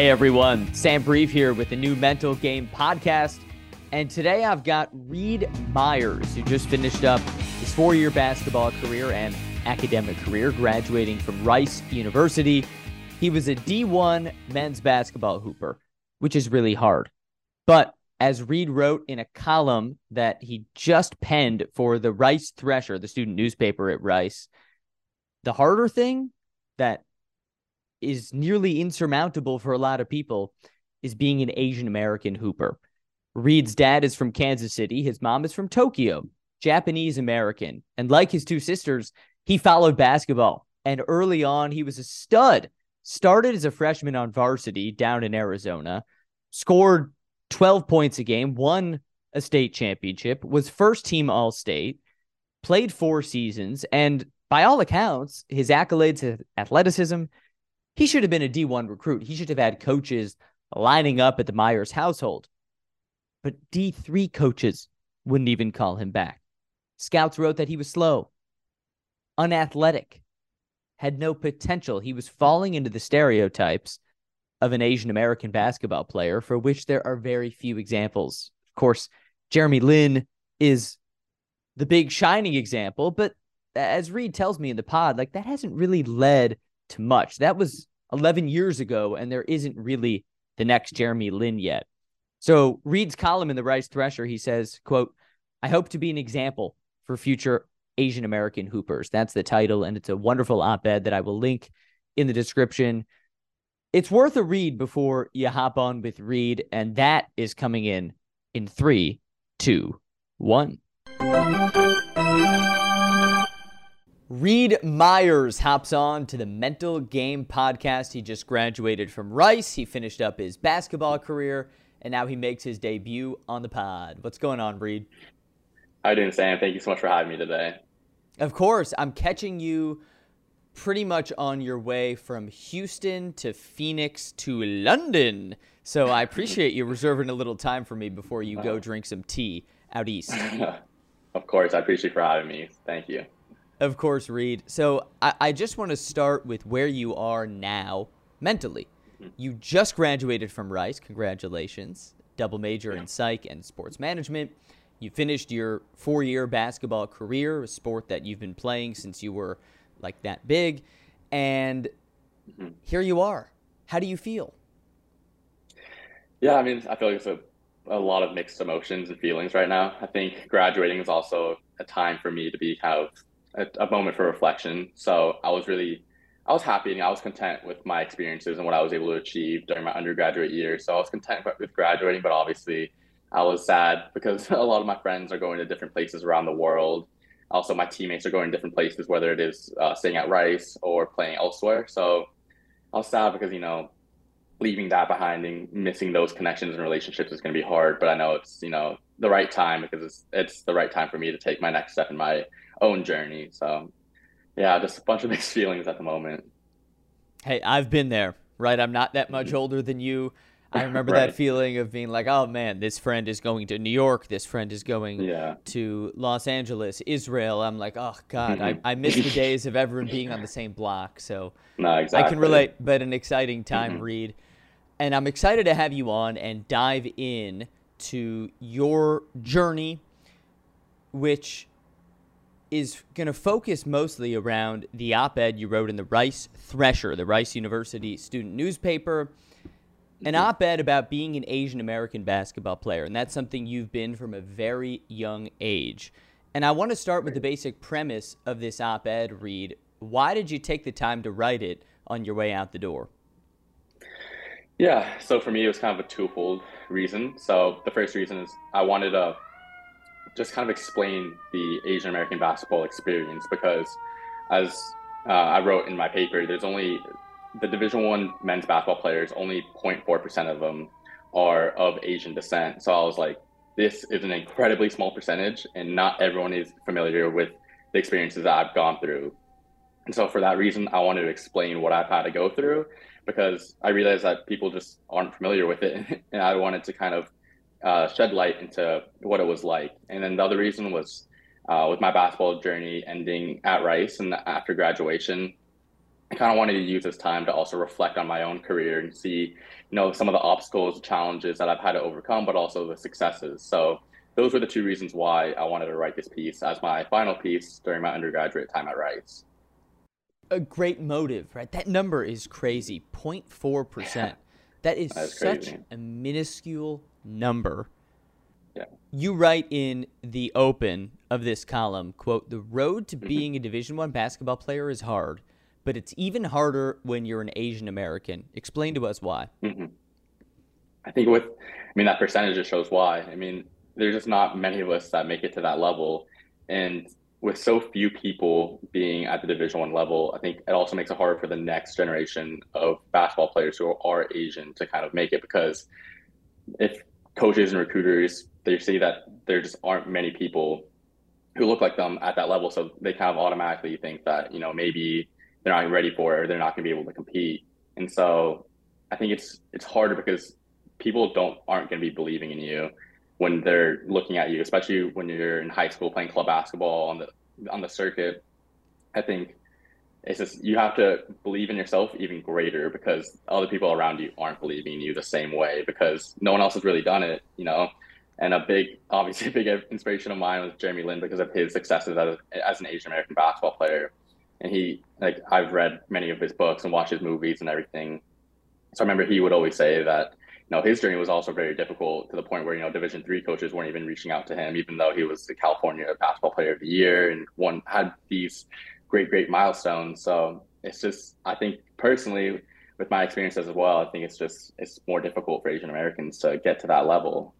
Hey everyone, Sam Brief here with the new Mental Game podcast. And today I've got Reed Myers, who just finished up his four year basketball career and academic career, graduating from Rice University. He was a D1 men's basketball hooper, which is really hard. But as Reed wrote in a column that he just penned for the Rice Thresher, the student newspaper at Rice, the harder thing that is nearly insurmountable for a lot of people is being an Asian American hooper. Reed's dad is from Kansas City, his mom is from Tokyo, Japanese American. And like his two sisters, he followed basketball. And early on, he was a stud. Started as a freshman on varsity down in Arizona, scored 12 points a game, won a state championship, was first team All State, played four seasons, and by all accounts, his accolades, athleticism, he should have been a D1 recruit. He should have had coaches lining up at the Myers household. But D3 coaches wouldn't even call him back. Scouts wrote that he was slow, unathletic, had no potential. He was falling into the stereotypes of an Asian American basketball player for which there are very few examples. Of course, Jeremy Lin is the big shining example, but as Reed tells me in the pod, like that hasn't really led to much. That was 11 years ago, and there isn't really the next Jeremy Lin yet. So Reed's column in the Rice Thresher, he says, quote, I hope to be an example for future Asian American hoopers. That's the title, and it's a wonderful op-ed that I will link in the description. It's worth a read before you hop on with Reed, and that is coming in in three, two, one. Reed Myers hops on to the Mental Game podcast. He just graduated from Rice. He finished up his basketball career, and now he makes his debut on the pod. What's going on, Reed? How you doing, Sam? Thank you so much for having me today. Of course. I'm catching you pretty much on your way from Houston to Phoenix to London. So I appreciate you reserving a little time for me before you go uh-huh. drink some tea out east. of course. I appreciate you for having me. Thank you. Of course, Reed. So I, I just want to start with where you are now mentally. Mm-hmm. You just graduated from Rice. Congratulations. Double major in psych and sports management. You finished your four year basketball career, a sport that you've been playing since you were like that big. And mm-hmm. here you are. How do you feel? Yeah, I mean, I feel like it's a, a lot of mixed emotions and feelings right now. I think graduating is also a time for me to be kind of a, a moment for reflection. So I was really, I was happy and I was content with my experiences and what I was able to achieve during my undergraduate years. So I was content with graduating, but obviously I was sad because a lot of my friends are going to different places around the world. Also, my teammates are going to different places, whether it is uh, staying at Rice or playing elsewhere. So I was sad because, you know, leaving that behind and missing those connections and relationships is going to be hard. But I know it's, you know, the right time because it's, it's the right time for me to take my next step in my own journey. So, yeah, just a bunch of mixed feelings at the moment. Hey, I've been there, right? I'm not that much older than you. I remember right. that feeling of being like, oh man, this friend is going to New York. This friend is going yeah. to Los Angeles, Israel. I'm like, oh God, I, I miss the days of everyone being on the same block. So no, exactly. I can relate, but an exciting time, mm-hmm. Reed. And I'm excited to have you on and dive in to your journey, which is going to focus mostly around the op ed you wrote in the Rice Thresher, the Rice University student newspaper. An op ed about being an Asian American basketball player. And that's something you've been from a very young age. And I want to start with the basic premise of this op ed Reed. Why did you take the time to write it on your way out the door? Yeah, so for me, it was kind of a twofold reason. So the first reason is I wanted to just kind of explain the Asian American basketball experience because, as uh, I wrote in my paper, there's only the Division One men's basketball players. Only 0.4 percent of them are of Asian descent. So I was like, this is an incredibly small percentage, and not everyone is familiar with the experiences that I've gone through. And so for that reason, I wanted to explain what I've had to go through because I realized that people just aren't familiar with it, and I wanted to kind of uh, shed light into what it was like. And then the other reason was uh, with my basketball journey ending at Rice and after graduation, I kind of wanted to use this time to also reflect on my own career and see, you know, some of the obstacles, challenges that I've had to overcome, but also the successes. So those were the two reasons why I wanted to write this piece as my final piece during my undergraduate time at Rice. A great motive, right? That number is crazy 0.4%. That is, that is such crazy. a minuscule number. Yeah. You write in the open of this column, quote, "The road to mm-hmm. being a Division 1 basketball player is hard, but it's even harder when you're an Asian American." Explain to us why. Mm-hmm. I think with I mean that percentage just shows why. I mean, there's just not many of us that make it to that level and with so few people being at the division one level i think it also makes it harder for the next generation of basketball players who are asian to kind of make it because if coaches and recruiters they see that there just aren't many people who look like them at that level so they kind of automatically think that you know maybe they're not ready for it or they're not going to be able to compete. And so i think it's it's harder because people don't aren't going to be believing in you when they're looking at you, especially when you're in high school playing club basketball on the on the circuit. I think it's just you have to believe in yourself even greater because other people around you aren't believing you the same way because no one else has really done it, you know. And a big, obviously, a big inspiration of mine was Jeremy Lin because of his successes as, as an Asian American basketball player. And he, like, I've read many of his books and watched his movies and everything. So I remember he would always say that know, his journey was also very difficult to the point where, you know, Division three coaches weren't even reaching out to him, even though he was the California basketball player of the year and one had these great, great milestones. So it's just, I think personally, with my experiences as well, I think it's just, it's more difficult for Asian Americans to get to that level.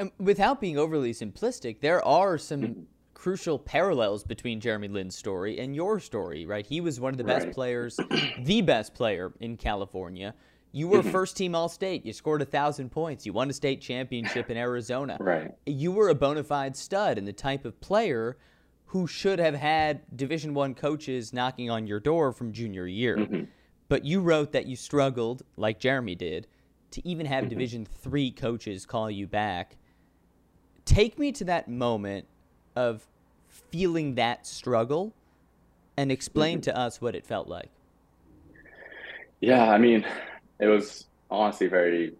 Um, without being overly simplistic, there are some mm-hmm. crucial parallels between Jeremy Lin's story and your story, right? He was one of the best right. players, the best player in California you were mm-hmm. first team All State. You scored a thousand points. You won a state championship in Arizona. Right. You were a bona fide stud and the type of player who should have had Division One coaches knocking on your door from junior year. Mm-hmm. But you wrote that you struggled, like Jeremy did, to even have mm-hmm. Division Three coaches call you back. Take me to that moment of feeling that struggle and explain mm-hmm. to us what it felt like. Yeah, I mean, it was honestly very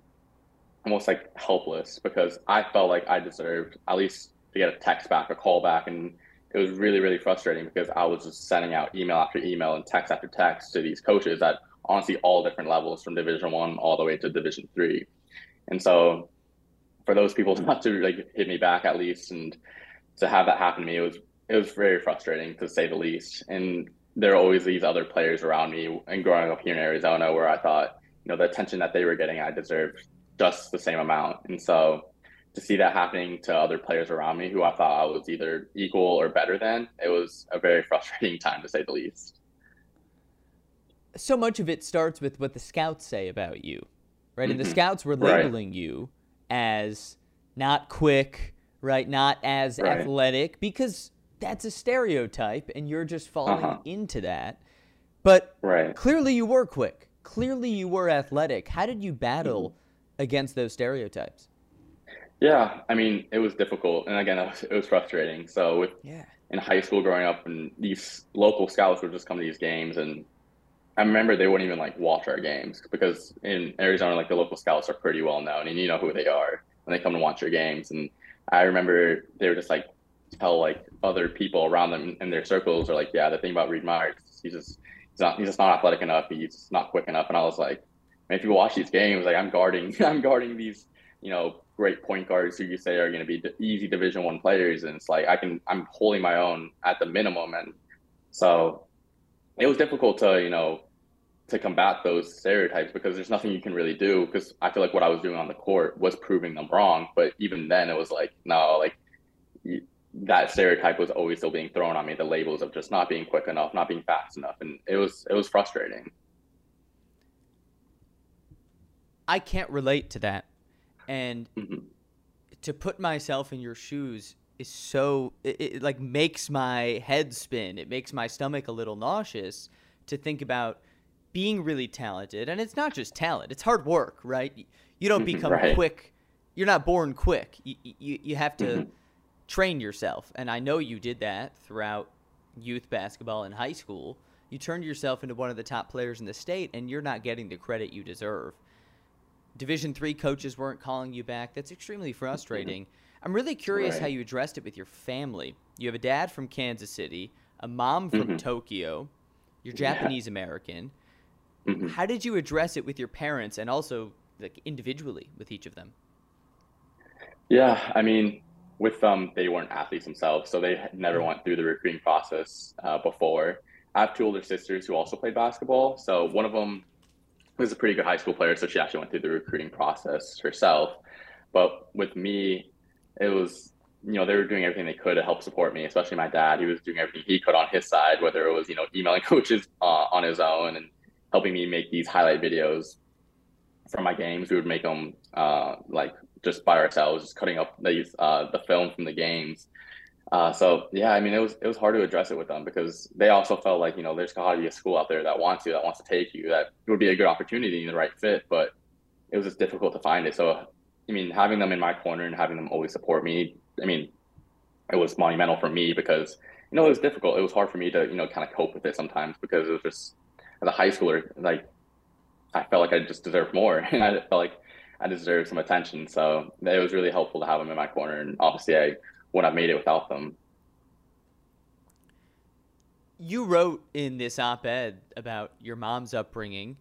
almost like helpless because I felt like I deserved at least to get a text back, a call back, and it was really really frustrating because I was just sending out email after email and text after text to these coaches at honestly all different levels from Division One all the way to Division Three, and so for those people not to like hit me back at least and to have that happen to me, it was it was very frustrating to say the least. And there are always these other players around me, and growing up here in Arizona, where I thought you know the attention that they were getting, I deserved just the same amount. And so to see that happening to other players around me who I thought I was either equal or better than, it was a very frustrating time to say the least. So much of it starts with what the scouts say about you, right? And the mm-hmm. scouts were labeling right. you as not quick, right? Not as right. athletic because that's a stereotype and you're just falling uh-huh. into that. But right. clearly you were quick clearly you were athletic. How did you battle mm-hmm. against those stereotypes? Yeah, I mean, it was difficult, and again, it was, it was frustrating. So with yeah. in high school growing up, and these local scouts would just come to these games, and I remember they wouldn't even like watch our games because in Arizona, like the local scouts are pretty well known, and you know who they are when they come to watch your games. And I remember they were just like tell like other people around them in their circles are like, yeah, the thing about Reed Myers, he's just he's not he's just not athletic enough. He's not quick enough. And I was like, if you watch these games, like I'm guarding, I'm guarding these, you know, great point guards who you say are going to be easy Division One players, and it's like I can, I'm holding my own at the minimum, and so it was difficult to, you know, to combat those stereotypes because there's nothing you can really do because I feel like what I was doing on the court was proving them wrong, but even then it was like no, like that stereotype was always still being thrown on me the labels of just not being quick enough not being fast enough and it was it was frustrating i can't relate to that and mm-hmm. to put myself in your shoes is so it, it, like makes my head spin it makes my stomach a little nauseous to think about being really talented and it's not just talent it's hard work right you don't become right. quick you're not born quick you, you, you have to mm-hmm train yourself. And I know you did that throughout youth basketball in high school. you turned yourself into one of the top players in the state, and you're not getting the credit you deserve. Division three coaches weren't calling you back. That's extremely frustrating. I'm really curious Right. how you addressed it with your family. You have a dad from Kansas City, a mom from Mhm. Tokyo, you're Japanese American. Mhm. How did you address it with your parents and also like individually with each of them? Yeah, I mean, with them, they weren't athletes themselves, so they had never went through the recruiting process uh, before. I have two older sisters who also played basketball. So one of them was a pretty good high school player, so she actually went through the recruiting process herself. But with me, it was, you know, they were doing everything they could to help support me, especially my dad. He was doing everything he could on his side, whether it was, you know, emailing coaches uh, on his own and helping me make these highlight videos from my games. We would make them uh, like just by ourselves, just cutting up these uh, the film from the games. Uh, so yeah, I mean, it was it was hard to address it with them because they also felt like you know there's got to be a school out there that wants you, that wants to take you, that would be a good opportunity and the right fit, but it was just difficult to find it. So I mean, having them in my corner and having them always support me, I mean, it was monumental for me because you know it was difficult. It was hard for me to you know kind of cope with it sometimes because it was just as a high schooler, like I felt like I just deserved more, and I felt like I deserve some attention. So it was really helpful to have them in my corner, and obviously I wouldn't have made it without them. You wrote in this op ed about your mom's upbringing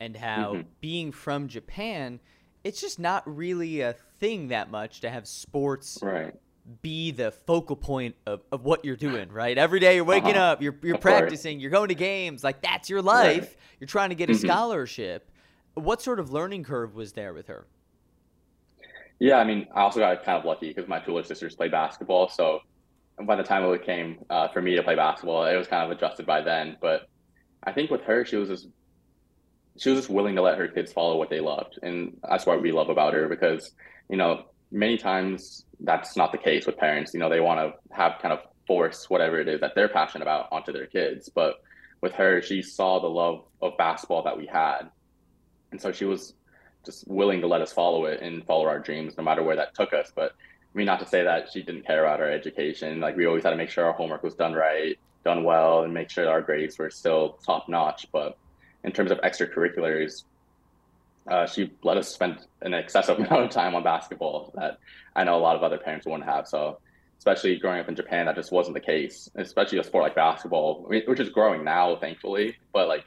and how Mhm. being from Japan, it's just not really a thing that much to have sports Right. be the focal point of, of what you're doing, right? Every day you're waking Uh-huh. up, you're, you're Of course. practicing, you're going to games, like that's your life. Right. You're trying to get a Mhm. scholarship. What sort of learning curve was there with her? Yeah, I mean, I also got kind of lucky because my two older sisters play basketball. So by the time it came uh, for me to play basketball, it was kind of adjusted by then. But I think with her, she was just she was just willing to let her kids follow what they loved, and that's what we love about her because you know many times that's not the case with parents. You know, they want to have kind of force whatever it is that they're passionate about onto their kids, but with her, she saw the love of basketball that we had, and so she was just willing to let us follow it and follow our dreams no matter where that took us. But I mean, not to say that she didn't care about our education. Like we always had to make sure our homework was done right, done well, and make sure our grades were still top notch. But in terms of extracurriculars, uh, she let us spend an excessive amount of time on basketball that I know a lot of other parents wouldn't have. So, especially growing up in Japan, that just wasn't the case. Especially a sport like basketball, which is growing now, thankfully. But like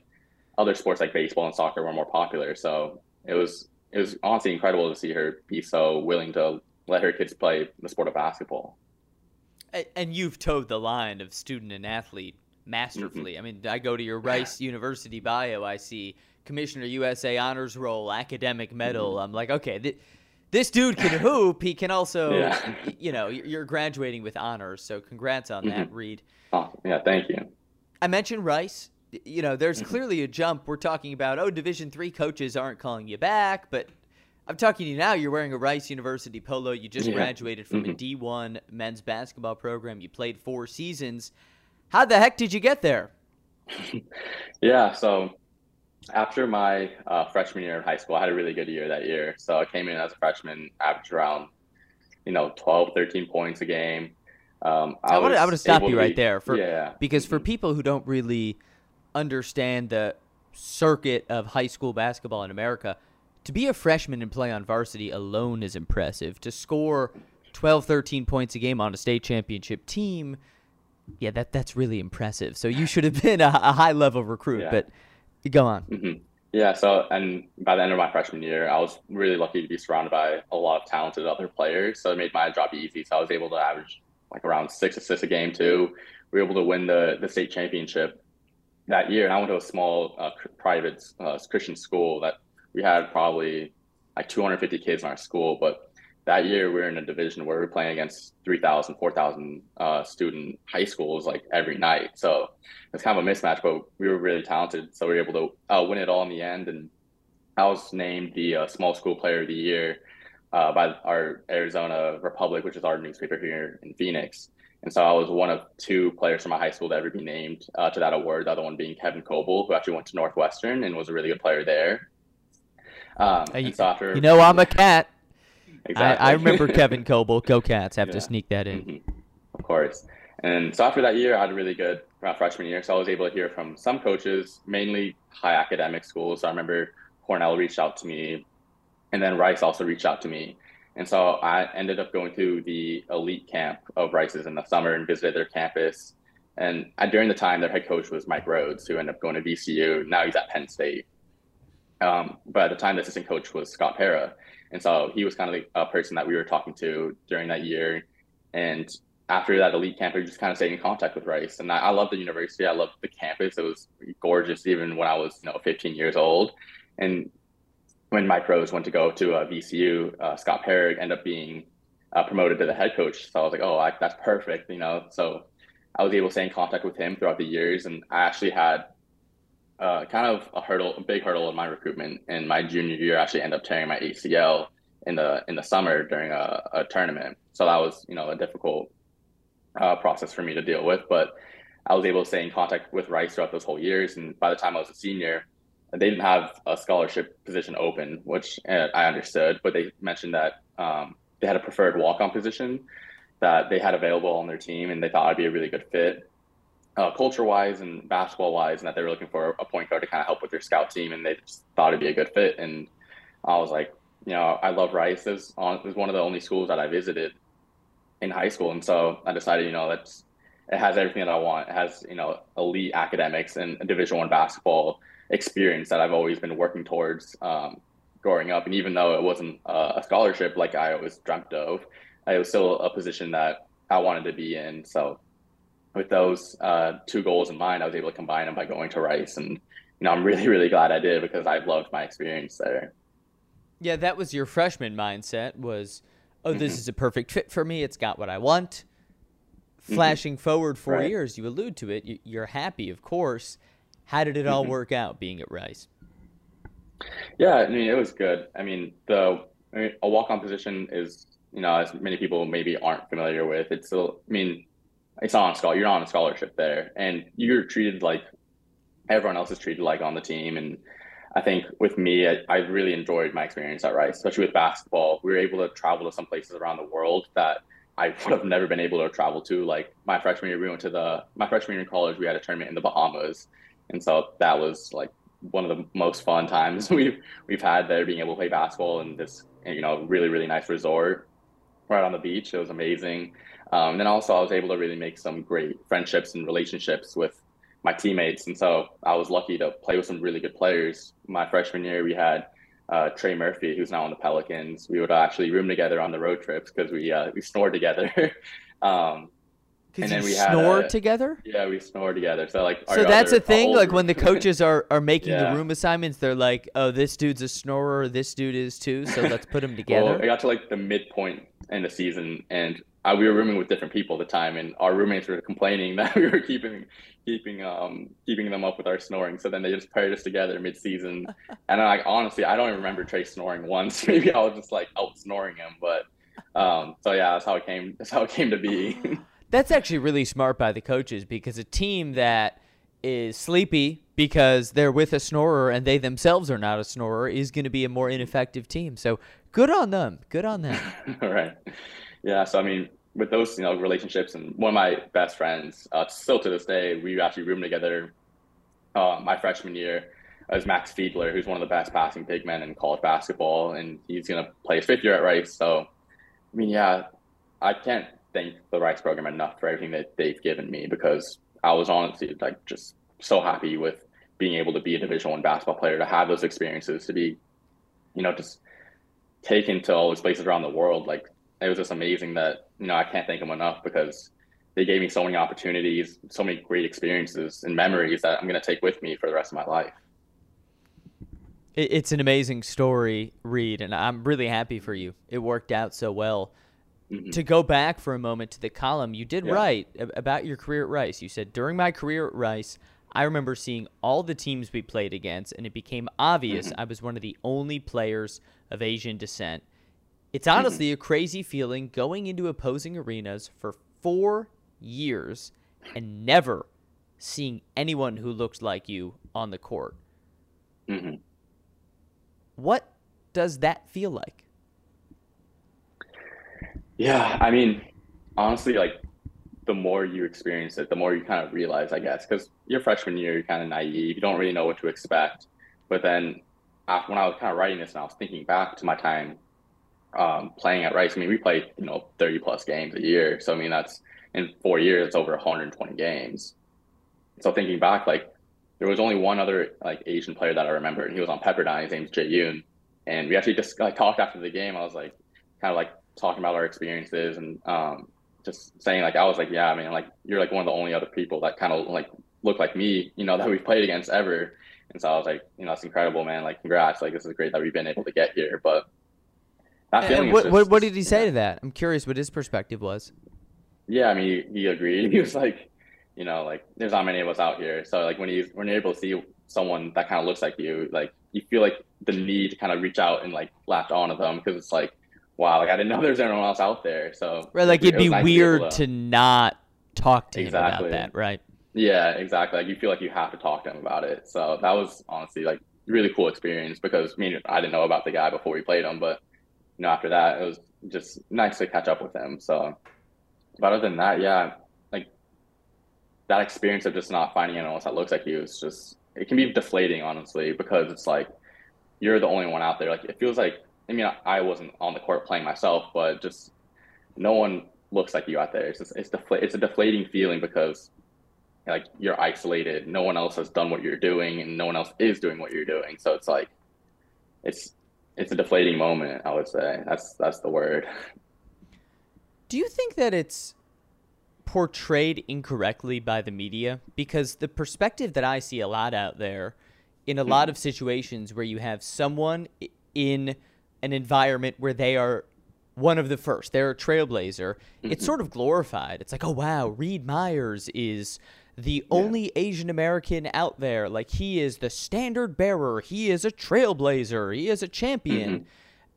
other sports like baseball and soccer were more popular. So it was it was honestly incredible to see her be so willing to let her kids play the sport of basketball. And you've towed the line of student and athlete masterfully. Mm-hmm. I mean, I go to your Rice University bio, I see Commissioner USA honors roll, academic medal. Mm-hmm. I'm like, okay, th- this dude can hoop. He can also, Yeah. you know, you're graduating with honors. So congrats on that, mm-hmm. Reed. Awesome. Yeah, thank you. I mentioned Rice. You know, there's clearly a jump. We're talking about, oh, Division three coaches aren't calling you back, but I'm talking to you now. You're wearing a Rice University polo. You just Yeah. graduated from a Mhm. D1 men's basketball program. You played four seasons. How the heck did you get there? Yeah, so after my uh, freshman year in high school, I had a really good year that year. So I came in as a freshman, averaged around, you know, 12, 13 points a game. Um, I I was wanna stop you right be- there for- yeah, Because for people who don't really understand the circuit of high school basketball in America, to be a freshman and play on varsity alone is impressive. To score 12, 13 points a game on a state championship team, yeah, that that's really impressive. So you should have been a, a high level recruit, Yeah. but go on. hmm Yeah, so and by the end of my freshman year, I was really lucky to be surrounded by a lot of talented other players. So it made my job easy. So I was able to average like around six assists a game too. We were able to win the the state championship that year. And I went to a small uh, private uh, Christian school that we had probably like 250 kids in our school. But that year we were in a division where we were playing against 3,000, 4,000 uh, student high schools like every night. So it's kind of a mismatch, but we were really talented, so we were able to uh, win it all in the end. And I was named the uh, small school player of the year uh, by our Arizona Republic, which is our newspaper here in Phoenix. And so I was one of two players from my high school to ever be named uh, to that award. The other one being Kevin Coble, who actually went to Northwestern and was a really good player there. Um, and so after, You know, I'm a cat. I, exactly. I remember Kevin Coble. Go Cats. Have Yeah. to sneak that in. Mhm. Of course. And so after that year, I had a really good uh, freshman year. So I was able to hear from some coaches, mainly high academic schools. So I remember Cornell reached out to me, and then Rice also reached out to me. And so I ended up going to the elite camp of Rice's in the summer and visited their campus. And I, during the time, their head coach was Mike Rhoades, who ended up going to VCU. Now he's at Penn State. Um, but at the time, the assistant coach was Scott Pera. And so he was kind of a person that we were talking to during that year. And after that elite camp, we just kind of stayed in contact with Rice. And I, I love the university. I love the campus. It was gorgeous, even when I was, you know, 15 years old. And when Mike Rhoades went to go to uh, VCU, uh, Scott Pera ended up being uh, promoted to the head coach. So I was like, oh, I, that's perfect, you know. So I was able to stay in contact with him throughout the years, and I actually had uh, kind of a hurdle, a big hurdle in my recruitment. In my junior year, I actually ended up tearing my ACL in the in the summer during a, a tournament. So that was, you know, a difficult uh, process for me to deal with. But I was able to stay in contact with Rice throughout those whole years. And by the time I was a senior, they didn't have a scholarship position open, which uh, I understood. But they mentioned that um, they had a preferred walk-on position that they had available on their team, and they thought I'd be a really good fit, uh, culture-wise and basketball-wise, and that they were looking for a point guard to kind of help with their scout team, and they just thought it'd be a good fit. And I was like, you know, I love Rice. It was, on, it was one of the only schools that I visited in high school, and so I decided, you know, that's it has everything that I want. It has, you know, elite academics and Division One basketball experience that I've always been working towards um, growing up. And even though it wasn't a scholarship like I always dreamt of, it was still a position that I wanted to be in. So with those uh, two goals in mind, I was able to combine them by going to Rice. And, you know, I'm really, really glad I did because I loved my experience there. Yeah, that was your freshman mindset was, oh, this mm-hmm. is a perfect fit for me. It's got what I want. Mm-hmm. Flashing mm-hmm. forward four right. years, you allude to it. You're happy, of course. How did it all mm-hmm. work out being at Rice? Yeah, I mean, it was good. I mean, the I mean, a walk-on position is, you know, as many people maybe aren't familiar with. It's still, I mean, it's not on scholar. You're not on a scholarship there, and you're treated like everyone else is treated like on the team. And I think with me, I, I really enjoyed my experience at Rice, especially with basketball. We were able to travel to some places around the world that I would have never been able to travel to. Like my freshman year, we went to the my freshman year in college. We had a tournament in the Bahamas, and so that was like one of the most fun times we've we've had there, being able to play basketball in this you know really really nice resort right on the beach. It was amazing. Um, and then also I was able to really make some great friendships and relationships with my teammates, and so I was lucky to play with some really good players. My freshman year, we had uh, Trey Murphy, who's now on the Pelicans. We would actually room together on the road trips because we uh, we snored together. um, and then we snore had together. Yeah, we snore together. So like, so that's a thing. Like when the coaches are are making yeah. the room assignments, they're like, "Oh, this dude's a snorer. This dude is too. So let's put them together." well, I got to like the midpoint in the season, and uh, we were rooming with different people at the time, and our roommates were complaining that we were keeping keeping um keeping them up with our snoring. So then they just paired us together mid season, and I like honestly, I don't even remember Trey snoring once. Maybe I was just like out snoring him, but um, so yeah, that's how it came. That's how it came to be. That's actually really smart by the coaches because a team that is sleepy because they're with a snorer and they themselves are not a snorer is going to be a more ineffective team. So good on them. Good on them. All right. Yeah. So I mean, with those you know relationships and one of my best friends, uh, still to this day, we actually roomed together. Uh, my freshman year is Max Fiedler, who's one of the best passing big men in college basketball, and he's gonna play his fifth year at Rice. So, I mean, yeah, I can't thank the Rice program enough for everything that they've given me because I was honestly like just so happy with being able to be a Division One basketball player, to have those experiences, to be, you know, just taken to all these places around the world. Like it was just amazing that you know I can't thank them enough because they gave me so many opportunities, so many great experiences and memories that I'm going to take with me for the rest of my life. It's an amazing story, Reed, and I'm really happy for you. It worked out so well. Mm-hmm. To go back for a moment to the column, you did yeah. write about your career at Rice. You said, During my career at Rice, I remember seeing all the teams we played against, and it became obvious mm-hmm. I was one of the only players of Asian descent. It's mm-hmm. honestly mm-hmm. a crazy feeling going into opposing arenas for four years and never seeing anyone who looks like you on the court. Mm-hmm. What does that feel like? Yeah, I mean, honestly, like the more you experience it, the more you kind of realize, I guess, because your freshman year, you're kind of naive. You don't really know what to expect. But then after, when I was kind of writing this and I was thinking back to my time um, playing at Rice, I mean, we played, you know, 30 plus games a year. So, I mean, that's in four years, it's over 120 games. So thinking back, like there was only one other like Asian player that I remember, and he was on Pepperdine. His name's Jay Yoon, and we actually just like talked after the game. I was like, kind of like talking about our experiences and um, just saying like I was like, yeah, I mean, like you're like one of the only other people that kind of like look like me, you know, that we've played against ever. And so I was like, you know, that's incredible, man. Like, congrats. Like, this is great that we've been able to get here. But that feeling. What, just, what, did he say yeah. to that? I'm curious what his perspective was. Yeah, I mean, he, he agreed. He was like, you know, like there's not many of us out here. So like when you when you're able to see someone that kind of looks like you, like you feel like the need to kind of reach out and like latch onto them because it's like, wow, like I didn't know there's anyone else out there. So right, like it'd be nice weird to, to, not talk to exactly. him about that, right? Yeah, exactly. Like you feel like you have to talk to him about it. So that was honestly like really cool experience because I mean I didn't know about the guy before we played him, but you know after that it was just nice to catch up with him. So, but other than that, yeah, like that experience of just not finding anyone else that looks like you is just it can be deflating honestly because it's like you're the only one out there like it feels like i mean i wasn't on the court playing myself but just no one looks like you out there. It's just, it's defla- it's a deflating feeling because like you're isolated. No one else has done what you're doing and no one else is doing what you're doing. So it's like it's it's a deflating moment i would say. That's that's the word. Do you think that it's portrayed incorrectly by the media? Because the perspective that I see a lot out there in a hmm. lot of situations where you have someone in an environment where they are one of the first, they're a trailblazer, mm-hmm. it's sort of glorified. It's like, oh wow, Reed Myers is the yeah. only Asian American out there. Like he is the standard bearer, he is a trailblazer, he is a champion. Mm-hmm.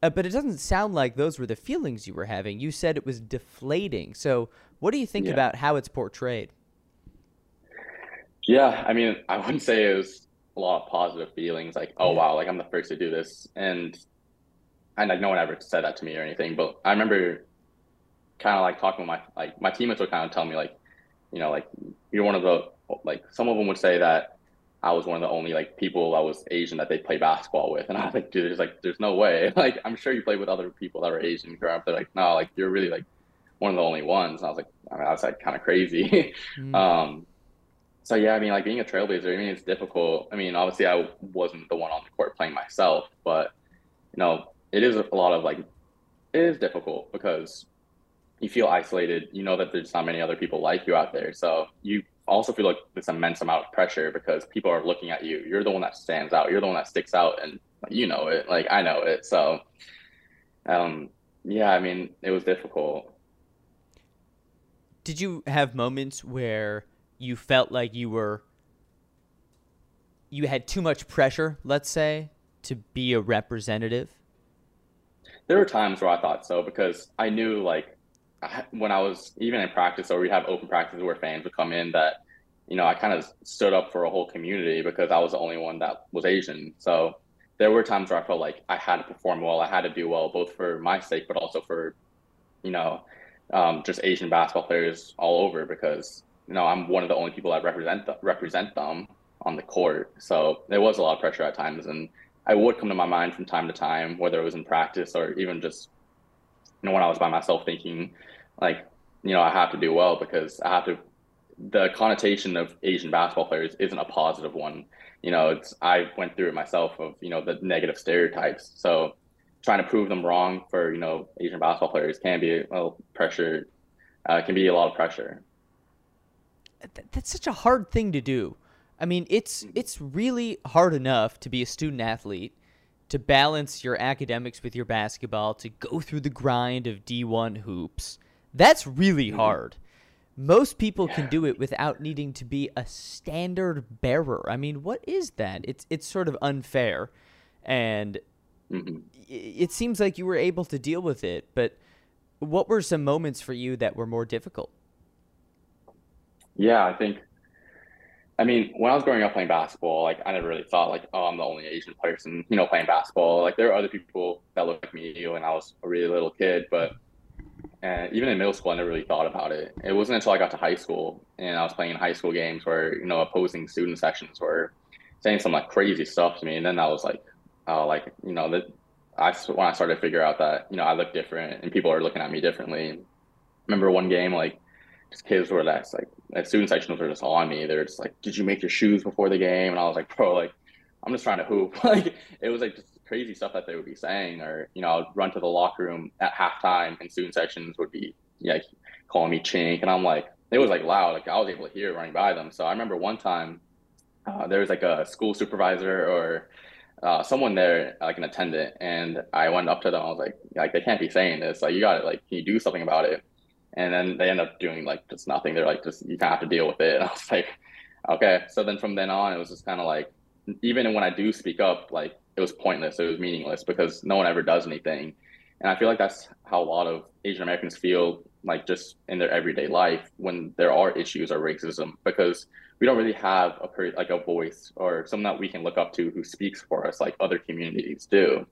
Uh, but it doesn't sound like those were the feelings you were having. You said it was deflating. So what do you think yeah. about how it's portrayed? Yeah, I mean, I wouldn't say it was a lot of positive feelings, like, oh wow, like I'm the first to do this, and and like no one ever said that to me or anything. But I remember kind of like talking with my like my teammates would kind of tell me like, you know, like you're one of the like some of them would say that I was one of the only like people that was Asian that they play basketball with, and I was like, dude, there's like there's no way. Like I'm sure you play with other people that are Asian growing up. They're like, no, like you're really like one of the only ones. And I was like, I mean, that's like kind of crazy. mm. um, so yeah, I mean, like being a trailblazer, I mean, it's difficult. I mean, obviously, I wasn't the one on the court playing myself, but you know, it is a lot of like, it is difficult because you feel isolated. You know that there's not many other people like you out there, so you also feel like this immense amount of pressure because people are looking at you. You're the one that stands out. You're the one that sticks out, and you know it. Like I know it. So, um, yeah, I mean, it was difficult did you have moments where you felt like you were you had too much pressure, let's say, to be a representative? There were times where I thought so because I knew like when I was even in practice or we'd have open practices where fans would come in that you know I kind of stood up for a whole community because I was the only one that was Asian. So there were times where I felt like I had to perform well, I had to do well, both for my sake, but also for you know um, just Asian basketball players all over because you know I'm one of the only people that represent represent them on the court. So there was a lot of pressure at times, and I would come to my mind from time to time, whether it was in practice or even just you know when I was by myself thinking like you know I have to do well because I have to. The connotation of Asian basketball players isn't a positive one. You know, it's I went through it myself of you know the negative stereotypes. So trying to prove them wrong for you know Asian basketball players can be little pressure. Uh, can be a lot of pressure. That's such a hard thing to do. I mean, it's it's really hard enough to be a student athlete, to balance your academics with your basketball, to go through the grind of D1 hoops. That's really mm-hmm. hard. Most people can do it without needing to be a standard bearer. I mean, what is that? It's it's sort of unfair. And Mm-hmm. It seems like you were able to deal with it, but what were some moments for you that were more difficult? Yeah, I think. I mean, when I was growing up playing basketball, like I never really thought like, oh, I'm the only Asian person, you know, playing basketball. Like there are other people that look like me when I was a really little kid, but And even in middle school, I never really thought about it. It wasn't until I got to high school and I was playing high school games where, you know, opposing student sections were saying some like crazy stuff to me. And then I was like, oh, like, you know, that I, when I started to figure out that, you know, I look different and people are looking at me differently. Remember one game, like, kids were that's like, at student sections were just on me. They're just like, did you make your shoes before the game? And I was like, bro, like, I'm just trying to hoop. like, it was like just crazy stuff that they would be saying, or you know, I'd run to the locker room at halftime, and student sections would be like calling me chink, and I'm like, it was like loud, like I was able to hear running by them. So I remember one time uh, there was like a school supervisor or uh, someone there, like an attendant, and I went up to them. I was like, like they can't be saying this. Like you got it. Like can you do something about it? And then they end up doing like just nothing. They're like, just you kind of have to deal with it. And I was like, okay. So then from then on, it was just kind of like, even when I do speak up, like it was pointless. It was meaningless because no one ever does anything. And I feel like that's how a lot of Asian Americans feel like just in their everyday life when there are issues or racism because we don't really have a like a voice or someone that we can look up to who speaks for us like other communities do.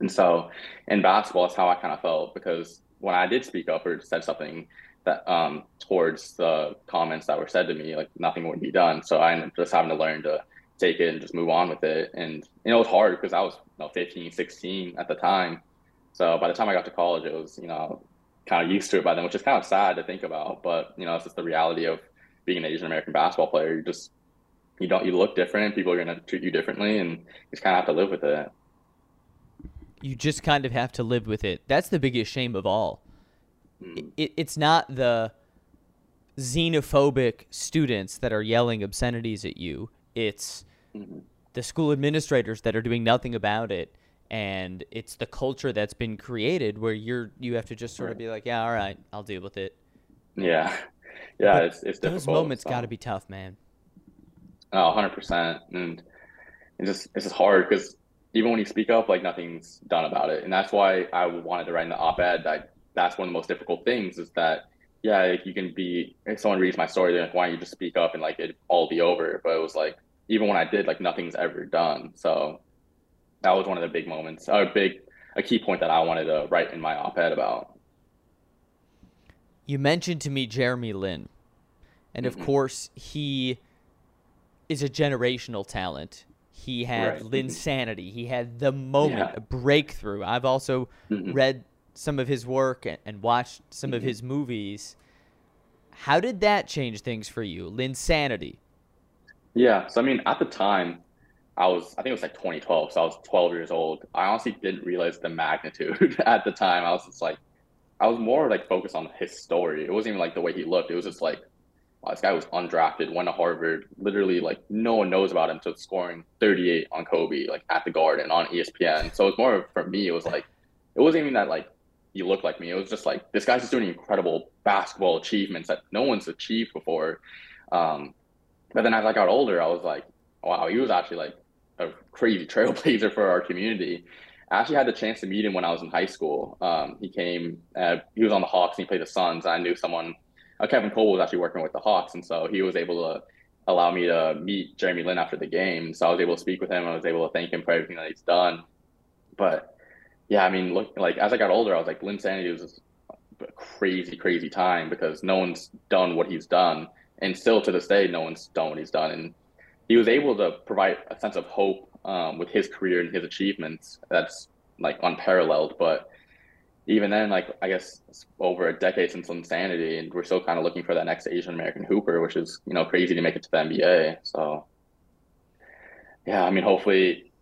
And so in basketball, that's how I kind of felt because when I did speak up or said something that um, towards the comments that were said to me, like nothing would be done. So I ended up just having to learn to take it and just move on with it. And you know, it was hard because I was you know, 15, 16 at the time. So by the time I got to college, it was you know kind of used to it by then, which is kind of sad to think about. But you know, it's just the reality of being an Asian American basketball player. You just you don't you look different. People are going to treat you differently, and you just kind of have to live with it. You just kind of have to live with it. That's the biggest shame of all. Mm. It, it's not the xenophobic students that are yelling obscenities at you it's mm-hmm. the school administrators that are doing nothing about it and it's the culture that's been created where you're you have to just sort of be like yeah all right i'll deal with it yeah yeah but it's, it's those moments so. got to be tough man oh 100% and it's just it's just hard because even when you speak up like nothing's done about it and that's why i wanted to write in the op-ed that that's one of the most difficult things is that yeah like you can be if someone reads my story they're like why don't you just speak up and like it all be over but it was like even when I did, like nothing's ever done. So that was one of the big moments, a big, a key point that I wanted to write in my op-ed about. You mentioned to me Jeremy Lin, and of mm-hmm. course he is a generational talent. He had right. Linsanity. He had the moment, yeah. a breakthrough. I've also mm-hmm. read some of his work and, and watched some mm-hmm. of his movies. How did that change things for you? Linsanity. Yeah. So I mean, at the time, I was I think it was like 2012, so I was 12 years old. I honestly didn't realize the magnitude at the time. I was just like, I was more like focused on his story. It wasn't even like the way he looked. It was just like, wow, this guy was undrafted, went to Harvard. Literally, like no one knows about him So scoring 38 on Kobe, like at the Garden on ESPN. So it's more for me. It was like, it wasn't even that like he looked like me. It was just like this guy's just doing incredible basketball achievements that no one's achieved before. Um, but then as I got older, I was like, wow, he was actually like a crazy trailblazer for our community. I actually had the chance to meet him when I was in high school. Um, he came, uh, he was on the Hawks and he played the Suns. I knew someone, uh, Kevin Cole was actually working with the Hawks. And so he was able to allow me to meet Jeremy Lin after the game. So I was able to speak with him. I was able to thank him for everything that he's done. But yeah, I mean, look, like as I got older, I was like, Linsanity was a crazy, crazy time because no one's done what he's done and still to this day, no one's done what he's done. And he was able to provide a sense of hope um, with his career and his achievements that's like unparalleled. But even then, like I guess over a decade since Linsanity, and we're still kind of looking for that next Asian American hooper, which is you know crazy to make it to the NBA. So yeah, I mean, hopefully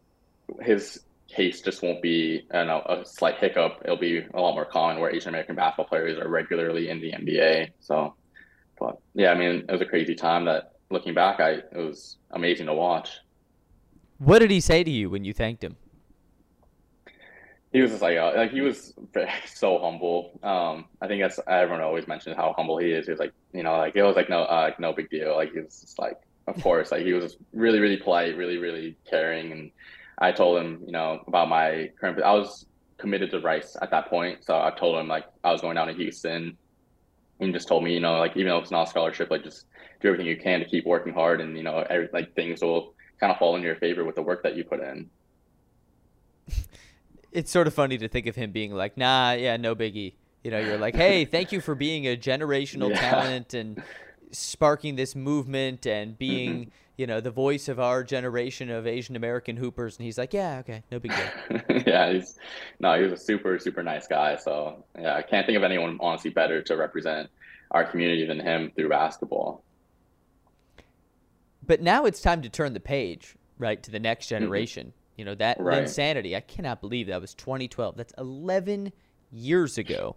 his case just won't be you know, a slight hiccup. It'll be a lot more common where Asian American basketball players are regularly in the NBA. So but yeah, I mean, it was a crazy time that looking back, I it was amazing to watch. What did he say to you when you thanked him? He was just like, uh, like he was so humble. Um, I think that's everyone always mentions how humble he is. He was like, you know, like it was like no, uh, like no big deal. Like he was just like, of course, like he was really, really polite, really, really caring. And I told him, you know, about my current. I was committed to Rice at that point, so I told him like I was going down to Houston and just told me, you know, like even though it's not a scholarship, like just do everything you can to keep working hard, and you know, every, like things will kind of fall in your favor with the work that you put in. It's sort of funny to think of him being like, "Nah, yeah, no biggie." You know, you're like, hey, thank you for being a generational yeah. talent and sparking this movement and being, mm-hmm. you know, the voice of our generation of Asian American hoopers. And he's like, yeah, okay, no big deal. yeah, he's no, he was a super, super nice guy. So yeah, I can't think of anyone honestly better to represent our community than him through basketball. But now it's time to turn the page, right, to the next mm-hmm. generation. Mm-hmm. You know, that right. Linsanity. I cannot believe that was 2012. That's 11 years ago.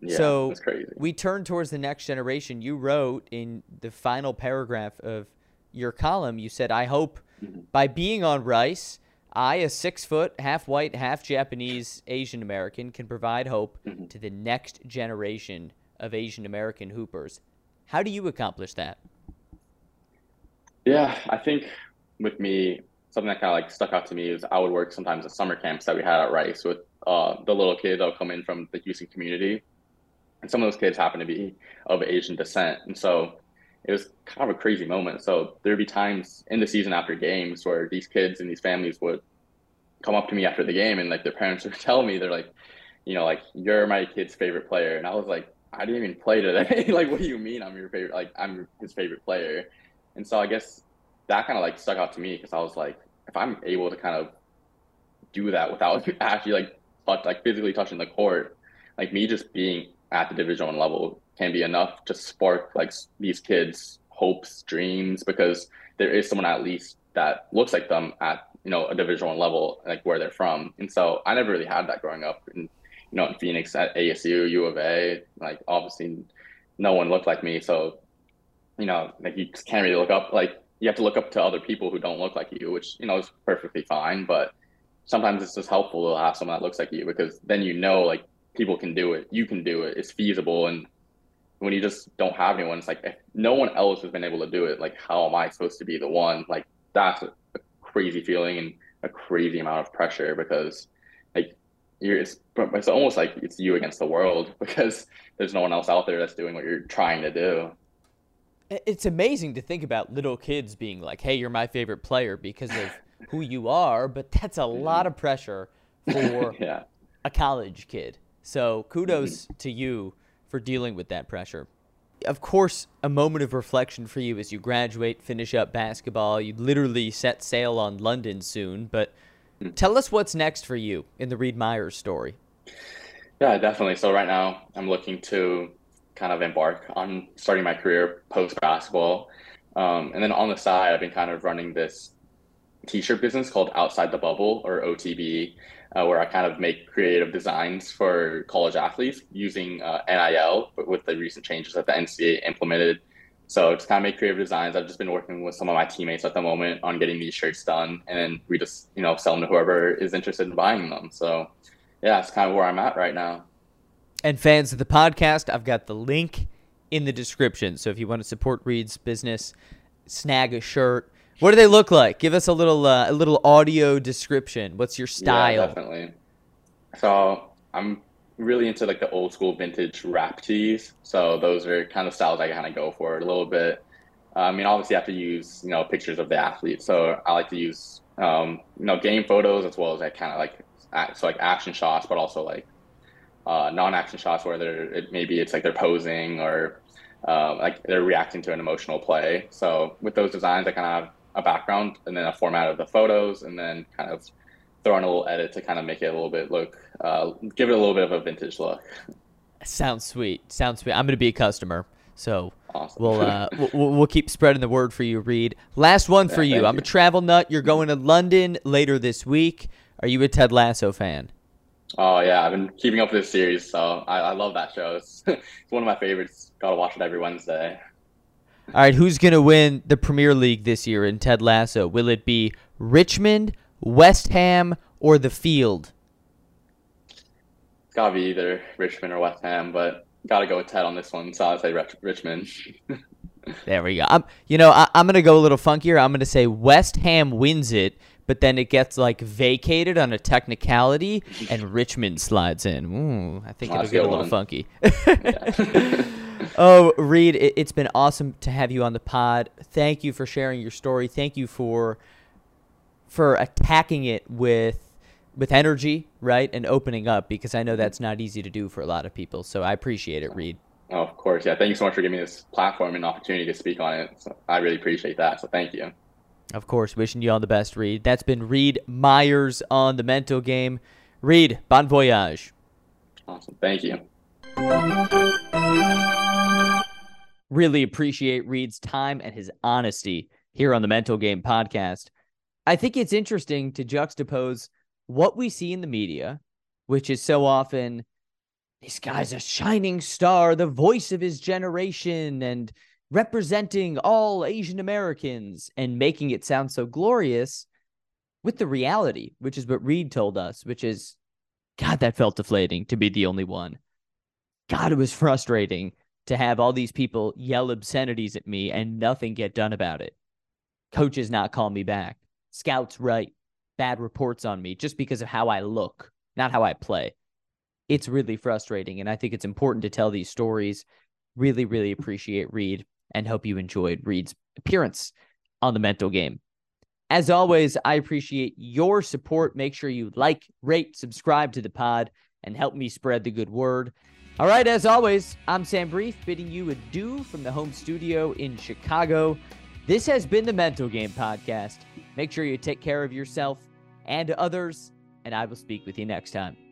Yeah, so we turn towards the next generation. You wrote in the final paragraph of your column, you said, I hope mm-hmm. by being on Rice, I, a six foot, half white, half Japanese Asian American, can provide hope mm-hmm. to the next generation of Asian American hoopers. How do you accomplish that? Yeah, I think with me, something that kind of like stuck out to me is I would work sometimes at summer camps that we had at Rice with uh, the little kids that would come in from the Houston community and some of those kids happened to be of Asian descent, and so it was kind of a crazy moment. So there'd be times in the season after games where these kids and these families would come up to me after the game, and like their parents would tell me they're like, you know, like you're my kid's favorite player, and I was like, I didn't even play today. like, what do you mean I'm your favorite? Like, I'm his favorite player, and so I guess that kind of like stuck out to me because I was like, if I'm able to kind of do that without actually like like physically touching the court, like me just being at the division one level can be enough to spark like these kids hopes dreams because there is someone at least that looks like them at you know a division one level like where they're from. And so i never really had that growing up in you know in phoenix at asu u of a like obviously no one looked like me. So you know like you just can't really look up like you have to look up to other people who don't look like you which you know is perfectly fine but sometimes it's just helpful to have someone that looks like you because then you know like people can do it. You can do it. It's feasible. And when you just don't have anyone, it's like if no one else has been able to do it, like how am I supposed to be the one? Like that's a, crazy feeling and a crazy amount of pressure because like you're it's, it's almost like it's you against the world because there's no one else out there that's doing what you're trying to do. It's amazing to think about little kids being like, "Hey, you're my favorite player because of who you are," but that's a lot of pressure for yeah. a college kid. So kudos mm-hmm. to you for dealing with that pressure. Of course, a moment of reflection for you as you graduate, finish up basketball. You literally set sail on London soon, but mm. tell us what's next for you in the Reed Myers story. Yeah, definitely. So right now, I'm looking to kind of embark on starting my career post basketball, um, and then on the side, I've been kind of running this t-shirt business called Outside the Bubble or OTB, uh, where I kind of make creative designs for college athletes using uh, NIL, but with the recent changes that the NCAA implemented. So to kind of make creative designs, I've just been working with some of my teammates at the moment on getting these shirts done, and then we just you know sell them to whoever is interested in buying them. So yeah, that's kind of where I'm at right now. And fans of the podcast, I've got the link in the description. So if you want to support Reed's business, snag a shirt what do they look like? Give us a little uh, a little audio description. What's your style? Yeah, definitely. So I'm really into like the old school vintage rap tees. So those are kind of styles I kind of go for a little bit. Uh, I mean, obviously, I have to use you know pictures of the athlete. So I like to use um, you know game photos as well as I kind of like so like action shots, but also like uh, non-action shots where they're it, maybe it's like they're posing or uh, like they're reacting to an emotional play. So with those designs, I kind of have a background and then a format of the photos and then kind of throw in a little edit to kind of make it a little bit look, uh, give it a little bit of a vintage look. Sounds sweet. Sounds sweet. I'm going to be a customer. So awesome. we'll, uh, we'll, we'll keep spreading the word for you, Reed. Last one for yeah, you. I'm you. a travel nut. You're going to London later this week. Are you a Ted Lasso fan? Oh yeah, I've been keeping up with this series, so I, I love that show. It's, it's one of my favorites. Gotta watch it every Wednesday. All right, who's to win the Premier League this year in Ted Lasso? Will it be Richmond, West Ham, or the Field? It's got to be either Richmond or West Ham, but got to go with Ted on this one, so I'll say Richmond. there we go. I'm, you know, I, going to go a little funkier. I'm to say West Ham wins it, but then it gets like vacated on a technicality, and Richmond slides in. Ooh, I think it'll get a little one. funky. oh, Reed, it, has been awesome to have you on the pod. Thank you for sharing your story. Thank you for for attacking it with with energy, right? And opening up because I know mm-hmm. that's not easy to do for a lot of people. So I appreciate it, Reed. Oh, of course. Yeah. Thank you so much for giving me this platform and opportunity to speak on it. So I really appreciate that. So thank you. Of course. Wishing you all the best, Reed. That's been Reed Myers on the mental game. Reed, bon voyage. Awesome. Thank you. Really appreciate Reed's time and his honesty here on the Mental Game podcast. I think it's interesting to juxtapose what we see in the media, which is so often this guy's a shining star, the voice of his generation, and representing all Asian Americans and making it sound so glorious with the reality, which is what Reed told us, which is, God, that felt deflating to be the only one. God, it was frustrating to have all these people yell obscenities at me and nothing get done about it. Coaches not call me back. Scouts write bad reports on me just because of how I look, not how I play. It's really frustrating. And I think it's important to tell these stories. Really, really appreciate Reed and hope you enjoyed Reed's appearance on the mental game. As always, I appreciate your support. Make sure you like, rate, subscribe to the pod, and help me spread the good word. All right, as always, I'm Sam Brief, bidding you adieu from the home studio in Chicago. This has been the Mental Game Podcast. Make sure you take care of yourself and others, and I will speak with you next time.